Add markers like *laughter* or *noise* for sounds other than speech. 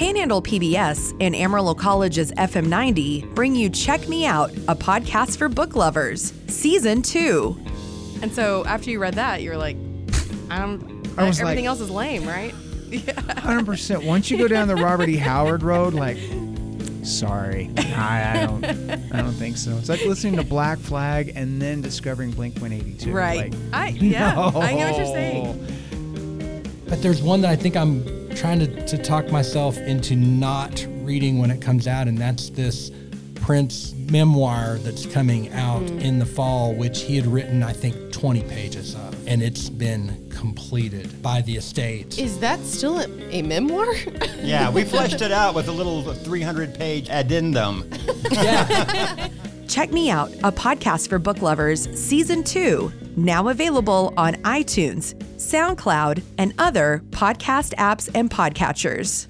Panhandle PBS and Amarillo College's FM 90 bring you Check Me Out, a podcast for book lovers, season two. And so after you read that, you were like, I don't. I was everything like- else is lame, right? *laughs* Yeah. Hundred percent. Once you go down the Robert E. Howard road, like, sorry, I, I don't, I don't think so. It's like listening to Black Flag and then discovering Blink One Eighty Two. Right. Like, I yeah. I know what you're saying. But there's one that I think I'm trying to, to talk myself into not reading when it comes out, and that's this Prince memoir that's coming out mm. in the fall, which he had written, I think, 20 pages of, and it's been completed by the estate. Is that still a, a memoir? *laughs* Yeah, we fleshed it out with a little 300 page addendum. yeah. *laughs* Check Me Out, a podcast for book lovers, season two, now available on iTunes, SoundCloud, and other podcast apps and podcatchers.